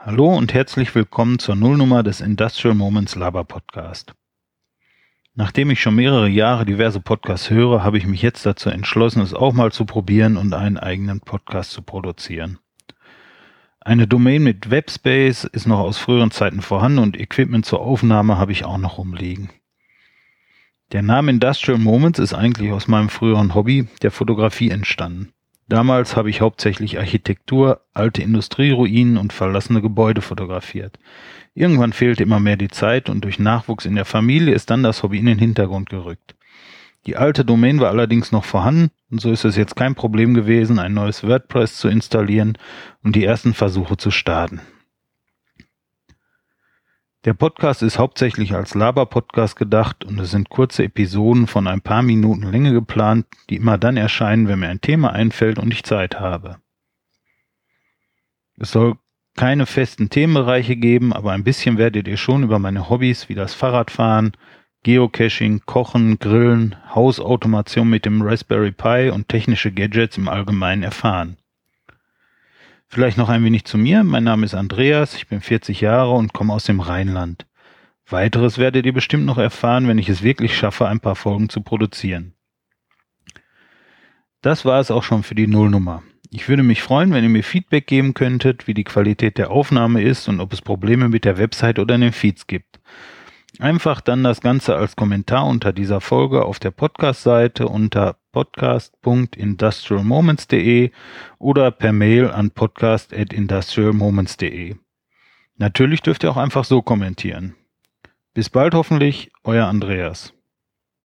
Hallo und herzlich willkommen zur Nullnummer des Industrial Moments Laber Podcast. Nachdem ich schon mehrere Jahre diverse Podcasts höre, habe ich mich jetzt dazu entschlossen, es auch mal zu probieren und einen eigenen Podcast zu produzieren. Eine Domain mit Webspace ist noch aus früheren Zeiten vorhanden und Equipment zur Aufnahme habe ich auch noch rumliegen. Der Name Industrial Moments ist eigentlich aus meinem früheren Hobby, der Fotografie, entstanden. Damals habe ich hauptsächlich Architektur, alte Industrieruinen und verlassene Gebäude fotografiert. Irgendwann fehlte immer mehr die Zeit und durch Nachwuchs in der Familie ist dann das Hobby in den Hintergrund gerückt. Die alte Domain war allerdings noch vorhanden und so ist es jetzt kein Problem gewesen, ein neues WordPress zu installieren und die ersten Versuche zu starten. Der Podcast ist hauptsächlich als Laber-Podcast gedacht und es sind kurze Episoden von ein paar Minuten Länge geplant, die immer dann erscheinen, wenn mir ein Thema einfällt und ich Zeit habe. Es soll keine festen Themenbereiche geben, aber ein bisschen werdet ihr schon über meine Hobbys wie das Fahrradfahren, Geocaching, Kochen, Grillen, Hausautomation mit dem Raspberry Pi und technische Gadgets im Allgemeinen erfahren. Vielleicht noch ein wenig zu mir. Mein Name ist Andreas, ich bin 40 Jahre und komme aus dem Rheinland. Weiteres werdet ihr bestimmt noch erfahren, wenn ich es wirklich schaffe, ein paar Folgen zu produzieren. Das war es auch schon für die Nullnummer. Ich würde mich freuen, wenn ihr mir Feedback geben könntet, wie die Qualität der Aufnahme ist und ob es Probleme mit der Website oder den Feeds gibt. Einfach dann das Ganze als Kommentar unter dieser Folge auf der Podcast-Seite unter podcast.industrialmoments.de oder per Mail an podcast.industrialmoments.de. Natürlich dürft ihr auch einfach so kommentieren. Bis bald hoffentlich, euer Andreas.